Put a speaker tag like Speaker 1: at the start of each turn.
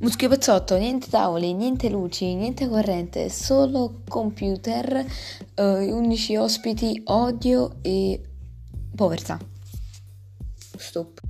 Speaker 1: Muschio Pezzotto, niente tavoli, niente luci, niente corrente, solo computer, eh, 11 ospiti, odio e povertà. Stop.